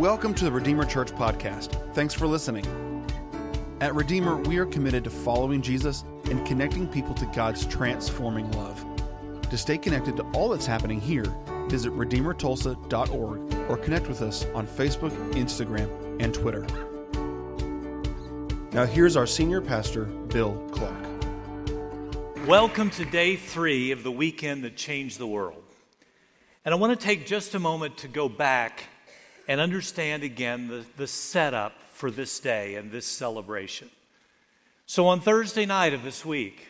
Welcome to the Redeemer Church podcast. Thanks for listening. At Redeemer, we are committed to following Jesus and connecting people to God's transforming love. To stay connected to all that's happening here, visit RedeemerTulsa.org or connect with us on Facebook, Instagram, and Twitter. Now, here's our senior pastor, Bill Clark. Welcome to day three of the weekend that changed the world. And I want to take just a moment to go back and understand again the, the setup for this day and this celebration. So, on Thursday night of this week,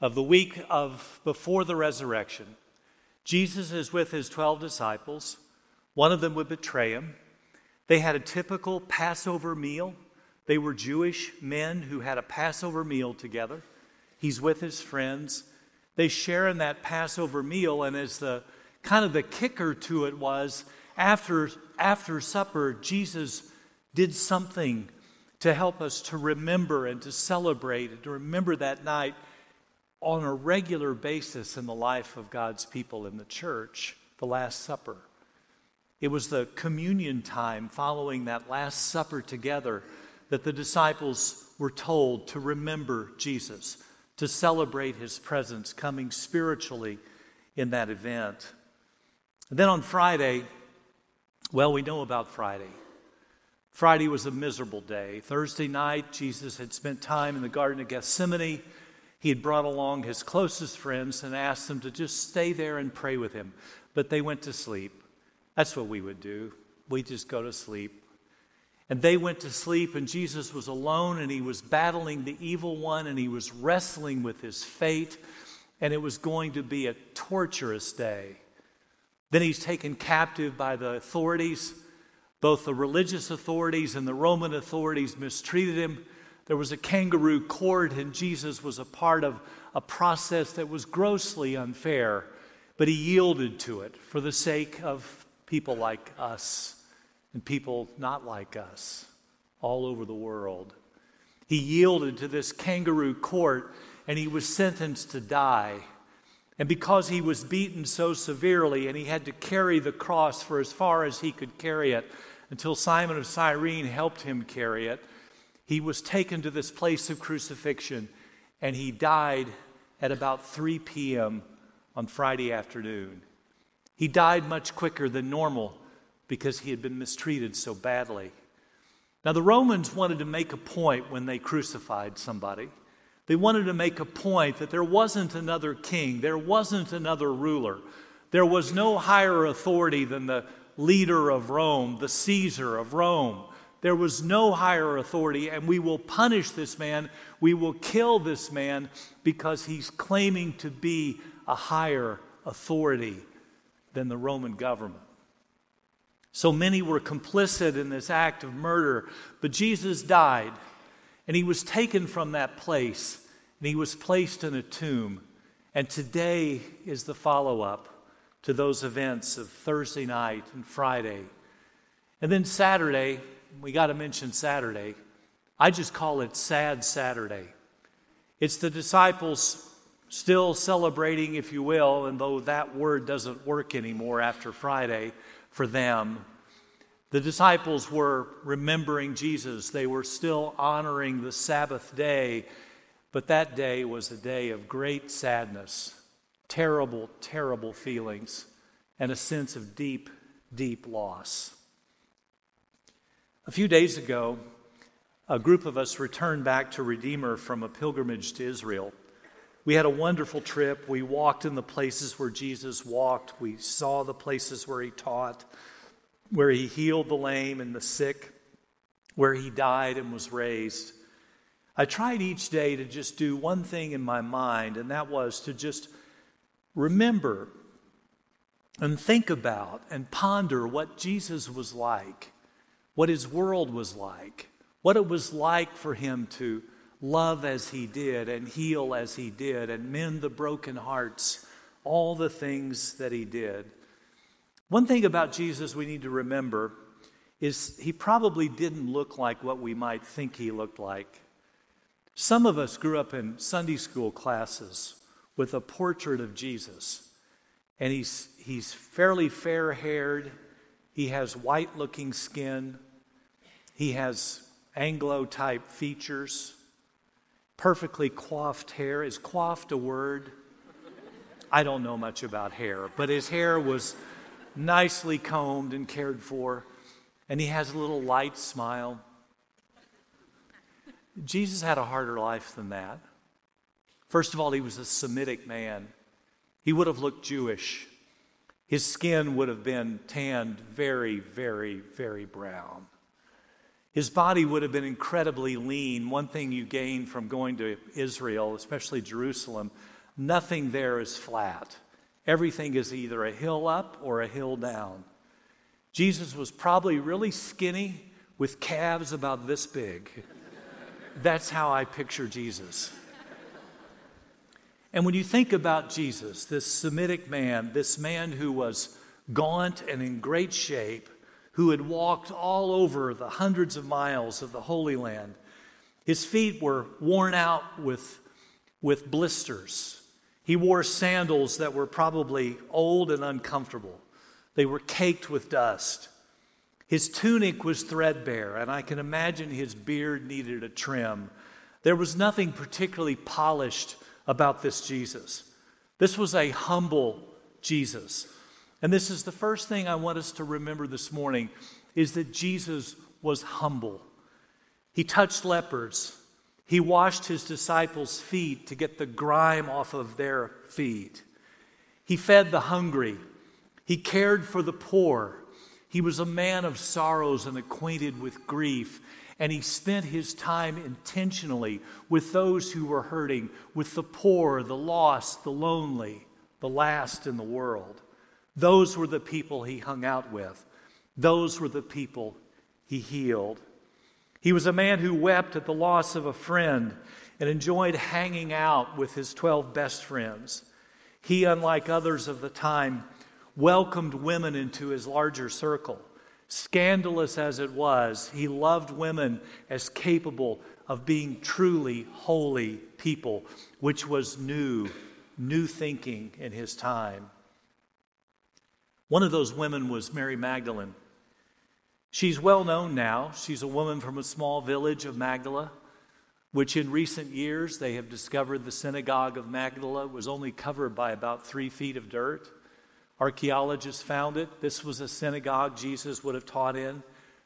of the week of before the resurrection, Jesus is with his 12 disciples. One of them would betray him. They had a typical Passover meal. They were Jewish men who had a Passover meal together. He's with his friends. They share in that Passover meal, and as the kind of the kicker to it was after, after supper, Jesus did something to help us to remember and to celebrate and to remember that night on a regular basis in the life of God's people in the church, the Last Supper. It was the communion time following that Last Supper together that the disciples were told to remember Jesus, to celebrate his presence coming spiritually in that event. And then on Friday, well, we know about Friday. Friday was a miserable day. Thursday night, Jesus had spent time in the Garden of Gethsemane. He had brought along his closest friends and asked them to just stay there and pray with him. But they went to sleep. That's what we would do. We just go to sleep. And they went to sleep, and Jesus was alone, and he was battling the evil one, and he was wrestling with his fate, and it was going to be a torturous day. Then he's taken captive by the authorities. Both the religious authorities and the Roman authorities mistreated him. There was a kangaroo court, and Jesus was a part of a process that was grossly unfair, but he yielded to it for the sake of people like us and people not like us all over the world. He yielded to this kangaroo court and he was sentenced to die. And because he was beaten so severely and he had to carry the cross for as far as he could carry it until Simon of Cyrene helped him carry it, he was taken to this place of crucifixion and he died at about 3 p.m. on Friday afternoon. He died much quicker than normal because he had been mistreated so badly. Now, the Romans wanted to make a point when they crucified somebody. They wanted to make a point that there wasn't another king, there wasn't another ruler, there was no higher authority than the leader of Rome, the Caesar of Rome. There was no higher authority, and we will punish this man. We will kill this man because he's claiming to be a higher authority than the Roman government. So many were complicit in this act of murder, but Jesus died. And he was taken from that place and he was placed in a tomb. And today is the follow up to those events of Thursday night and Friday. And then Saturday, we got to mention Saturday. I just call it Sad Saturday. It's the disciples still celebrating, if you will, and though that word doesn't work anymore after Friday for them, the disciples were remembering Jesus. They were still honoring the Sabbath day, but that day was a day of great sadness, terrible, terrible feelings, and a sense of deep, deep loss. A few days ago, a group of us returned back to Redeemer from a pilgrimage to Israel. We had a wonderful trip. We walked in the places where Jesus walked, we saw the places where he taught where he healed the lame and the sick, where he died and was raised. I tried each day to just do one thing in my mind, and that was to just remember and think about and ponder what Jesus was like, what his world was like, what it was like for him to love as he did and heal as he did and mend the broken hearts, all the things that he did. One thing about Jesus we need to remember is he probably didn't look like what we might think he looked like. Some of us grew up in Sunday school classes with a portrait of Jesus, and he's, he's fairly fair haired, He has white looking skin. He has Anglo type features, perfectly coiffed hair. Is coiffed a word? I don't know much about hair, but his hair was nicely combed and cared for, and he has a little light smile. Jesus had a harder life than that. First of all, he was a Semitic man. He would have looked Jewish. His skin would have been tanned very, very, very brown. His body would have been incredibly lean. One thing you gain from going to Israel, especially Jerusalem, nothing there is flat. Everything is either a hill up or a hill down. Jesus was probably really skinny with calves about this big. That's how I picture Jesus. And when you think about Jesus, this Semitic man, this man who was gaunt and in great shape, who had walked all over the hundreds of miles of the Holy Land, his feet were worn out with, with blisters. He wore sandals that were probably old and uncomfortable. They were caked with dust. His tunic was threadbare, and I can imagine his beard needed a trim. There was nothing particularly polished about this Jesus. This was a humble Jesus. And this is the first thing I want us to remember this morning is that Jesus was humble. He touched lepers. He washed his disciples' feet to get the grime off of their feet. He fed the hungry. He cared for the poor. He was a man of sorrows and acquainted with grief and he spent his time intentionally with those who were hurting, with the poor, the lost, the lonely, the last in the world. Those were the people he hung out with, those were the people he healed. He was a man who wept at the loss of a friend and enjoyed hanging out with his 12 best friends. He, unlike others of the time, welcomed women into his larger circle. Scandalous as it was, he loved women as capable of being truly holy people, which was new, new thinking in his time. One of those women was Mary Magdalene. She's well known now. She's a woman from a small village of Magdala, which in recent years they have discovered the synagogue of Magdala was only covered by about three feet of dirt. Archaeologists found it. This was a synagogue Jesus would have taught in.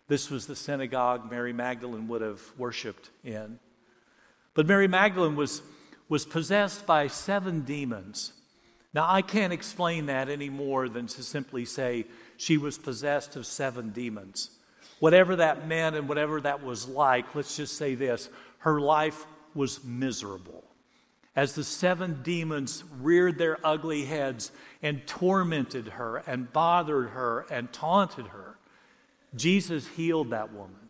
This was the synagogue Mary Magdalene would have worshiped in. But Mary Magdalene was, was possessed by seven demons. Now, I can't explain that any more than to simply say she was possessed of seven demons. Whatever that meant and whatever that was like, let's just say this her life was miserable as the seven demons reared their ugly heads and tormented her and bothered her and taunted her, Jesus healed that woman.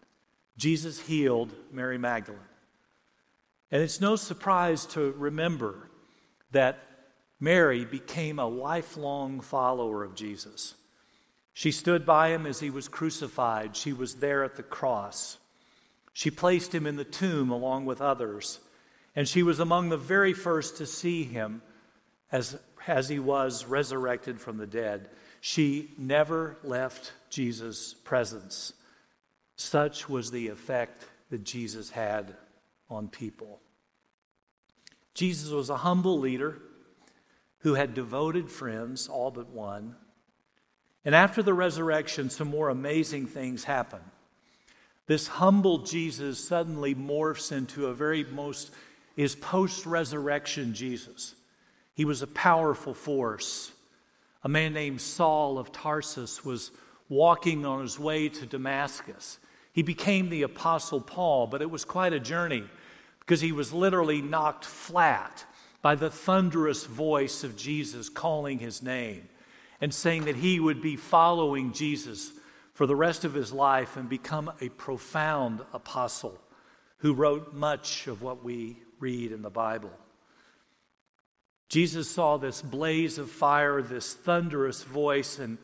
Jesus healed Mary Magdalene. And it's no surprise to remember that Mary became a lifelong follower of Jesus. She stood by him as he was crucified. She was there at the cross. She placed him in the tomb along with others and she was among the very first to see him as, as he was resurrected from the dead. She never left Jesus' presence. Such was the effect that Jesus had on people. Jesus was a humble leader who had devoted friends, all but one. And after the resurrection, some more amazing things happen. This humble Jesus suddenly morphs into a very most is post resurrection Jesus. He was a powerful force. A man named Saul of Tarsus was walking on his way to Damascus. He became the Apostle Paul, but it was quite a journey because he was literally knocked flat by the thunderous voice of Jesus calling his name and saying that he would be following Jesus for the rest of his life and become a profound apostle who wrote much of what we read in the Bible. Jesus saw this blaze of fire, this thunderous voice, and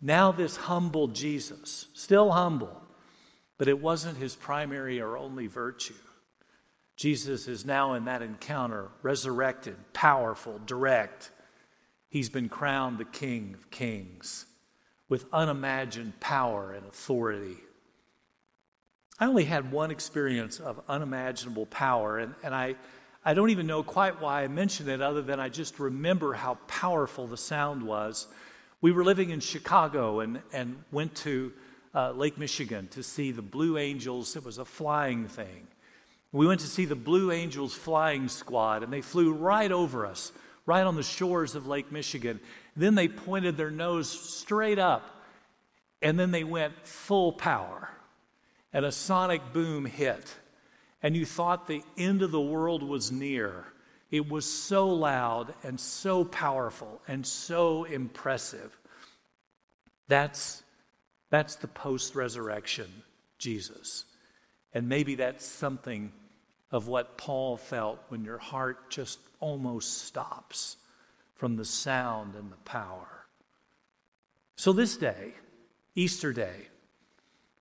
now this humble Jesus, still humble, but it wasn't his primary or only virtue. Jesus is now in that encounter, resurrected, powerful, direct. He's been crowned the King of Kings. with unimagined power and authority. I only had one experience of unimaginable power, and, and I, I don't even know quite why I mentioned it, other than I just remember how powerful the sound was. We were living in Chicago and, and went to uh, Lake Michigan to see the Blue Angels. It was a flying thing. We went to see the Blue Angels flying squad, and they flew right over us, right on the shores of Lake Michigan. Then they pointed their nose straight up, and then they went full power, and a sonic boom hit. And you thought the end of the world was near. It was so loud and so powerful and so impressive. That's, that's the post resurrection Jesus. And maybe that's something of what Paul felt when your heart just almost stops from the sound and the power. So, this day, Easter Day,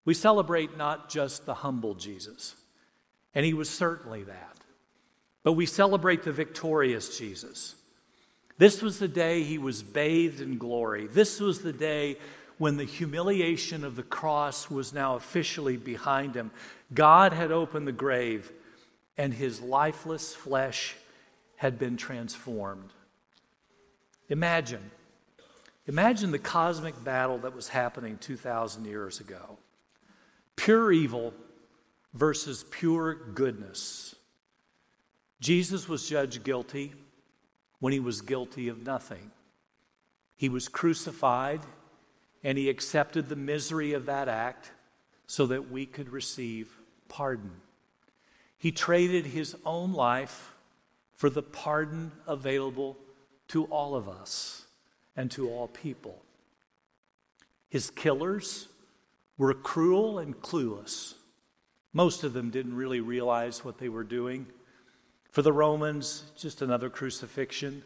we celebrate not just the humble Jesus, and he was certainly that, but we celebrate the victorious Jesus. This was the day he was bathed in glory. This was the day when the humiliation of the cross was now officially behind him. God had opened the grave and his lifeless flesh had been transformed. Imagine, imagine the cosmic battle that was happening 2,000 years ago pure evil versus pure goodness. Jesus was judged guilty when he was guilty of nothing. He was crucified and he accepted the misery of that act so that we could receive pardon. He traded his own life for the pardon available to all of us and to all people. His killers were cruel and clueless. Most of them didn't really realize what they were doing. For the Romans, just another crucifixion.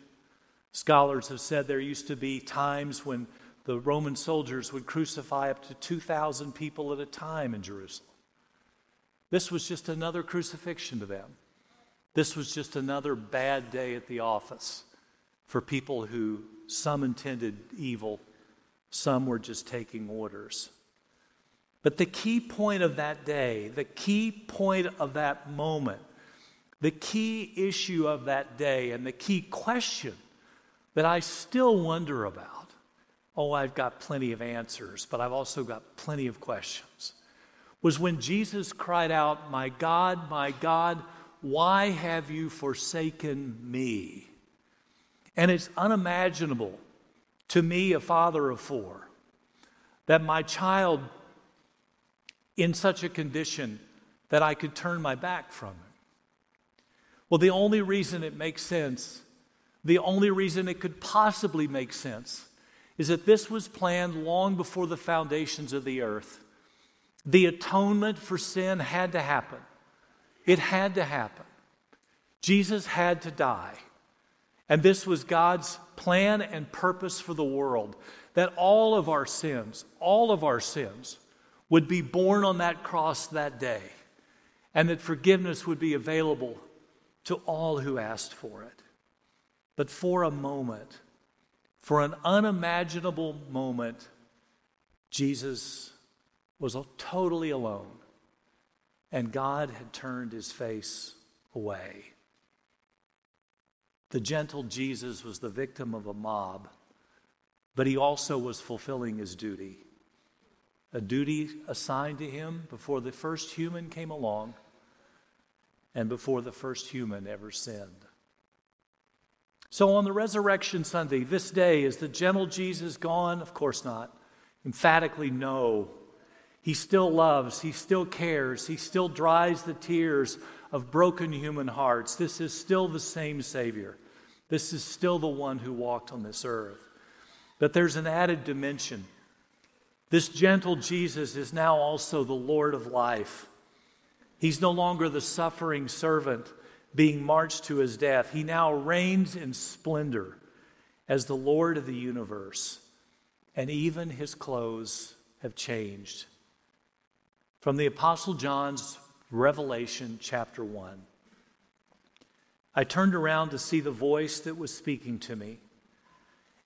Scholars have said there used to be times when the Roman soldiers would crucify up to 2,000 people at a time in Jerusalem. This was just another crucifixion to them. This was just another bad day at the office for people who some intended evil, some were just taking orders. But the key point of that day, the key point of that moment, the key issue of that day, and the key question that I still wonder about oh, I've got plenty of answers, but I've also got plenty of questions was when Jesus cried out, My God, my God, why have you forsaken me? And it's unimaginable to me, a father of four, that my child in such a condition that I could turn my back from him. Well, the only reason it makes sense, the only reason it could possibly make sense, is that this was planned long before the foundations of the earth. The atonement for sin had to happen. It had to happen. Jesus had to die. And this was God's plan and purpose for the world that all of our sins, all of our sins, would be borne on that cross that day, and that forgiveness would be available to all who asked for it. But for a moment, for an unimaginable moment, Jesus was totally alone, and God had turned his face away. The gentle Jesus was the victim of a mob, but he also was fulfilling his duty. A duty assigned to him before the first human came along and before the first human ever sinned. So on the resurrection Sunday, this day, is the gentle Jesus gone? Of course not. Emphatically, no. He still loves, He still cares, He still dries the tears of broken human hearts. This is still the same Savior. This is still the one who walked on this earth. But there's an added dimension. This gentle Jesus is now also the Lord of life. He's no longer the suffering servant being marched to his death. He now reigns in splendor as the Lord of the universe. And even his clothes have changed from the Apostle John's Revelation, chapter 1. I turned around to see the voice that was speaking to me.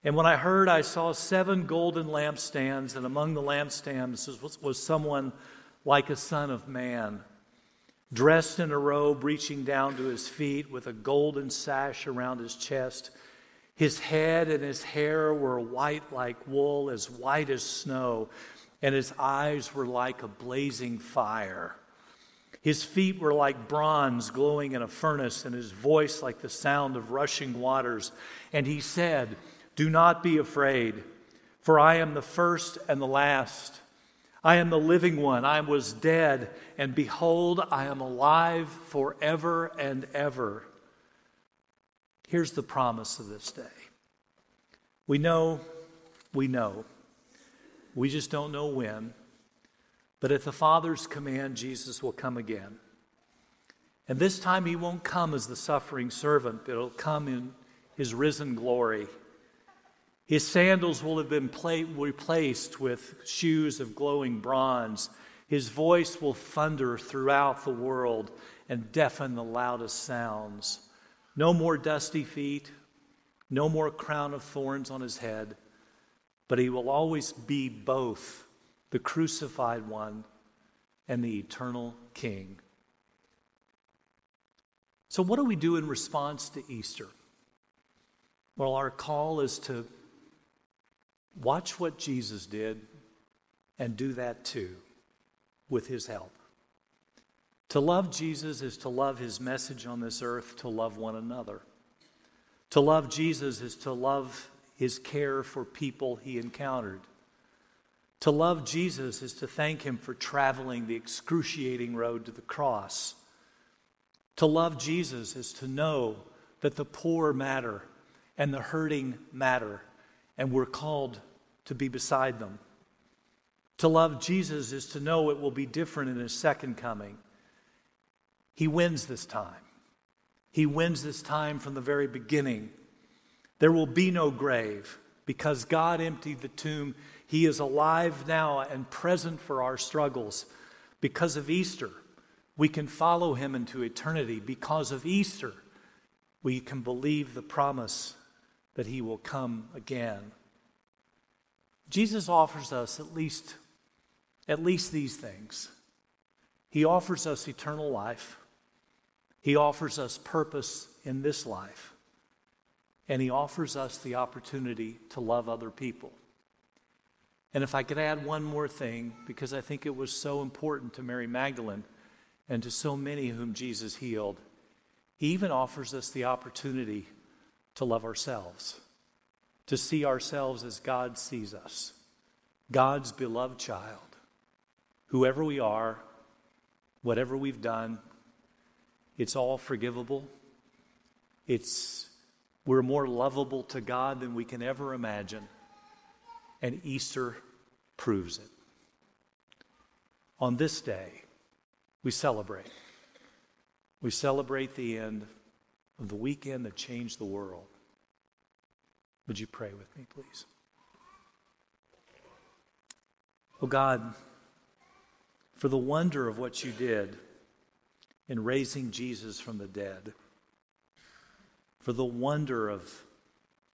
And when I heard, I saw seven golden lampstands, and among the lampstands was, was someone like a son of man, dressed in a robe reaching down to his feet, with a golden sash around his chest. His head and his hair were white like wool, as white as snow, and his eyes were like a blazing fire. His feet were like bronze glowing in a furnace, and his voice like the sound of rushing waters. And he said, Do not be afraid, for I am the first and the last. I am the living one. I was dead, and behold, I am alive forever and ever. Here's the promise of this day. We know, we know. We just don't know when. But at the Father's command, Jesus will come again. And this time he won't come as the suffering servant, but it'll come in his risen glory. His sandals will have been pla- replaced with shoes of glowing bronze. His voice will thunder throughout the world and deafen the loudest sounds. No more dusty feet, no more crown of thorns on his head, but he will always be both the crucified one and the eternal King. So, what do we do in response to Easter? Well, our call is to watch what Jesus did and do that too with his help. To love Jesus is to love his message on this earth, to love one another. To love Jesus is to love his care for people he encountered. To love Jesus is to thank him for traveling the excruciating road to the cross. To love Jesus is to know that the poor matter and the hurting matter, and we're called to be beside them. To love Jesus is to know it will be different in his second coming he wins this time. He wins this time from the very beginning. There will be no grave because God emptied the tomb. He is alive now and present for our struggles. Because of Easter, we can follow him into eternity. Because of Easter, we can believe the promise that he will come again. Jesus offers us at least at least these things. He offers us eternal life. He offers us purpose in this life, and He offers us the opportunity to love other people. And if I could add one more thing, because I think it was so important to Mary Magdalene and to so many whom Jesus healed, He even offers us the opportunity to love ourselves, to see ourselves as God sees us, God's beloved child. Whoever we are, whatever we've done, it's all forgivable. It's, we're more lovable to God than we can ever imagine. And Easter proves it. On this day, we celebrate. We celebrate the end of the weekend that changed the world. Would you pray with me, please? Oh God, for the wonder of what you did in raising Jesus from the dead, for the wonder of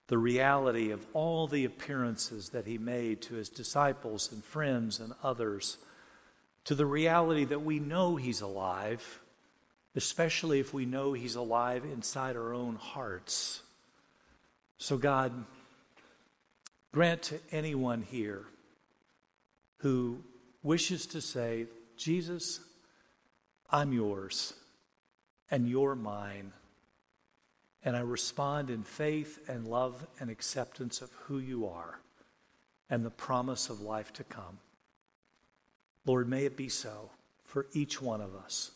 the reality of all the appearances that he made to his disciples and friends and others, to the reality that we know he's alive, especially if we know he's alive inside our own hearts. So, God, grant to anyone here who wishes to say, Jesus, I'm yours and you're mine. And I respond in faith and love and acceptance of who you are and the promise of life to come. Lord, may it be so for each one of us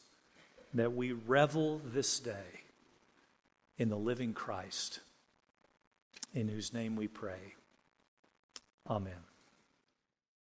that we revel this day in the living Christ, in whose name we pray. Amen.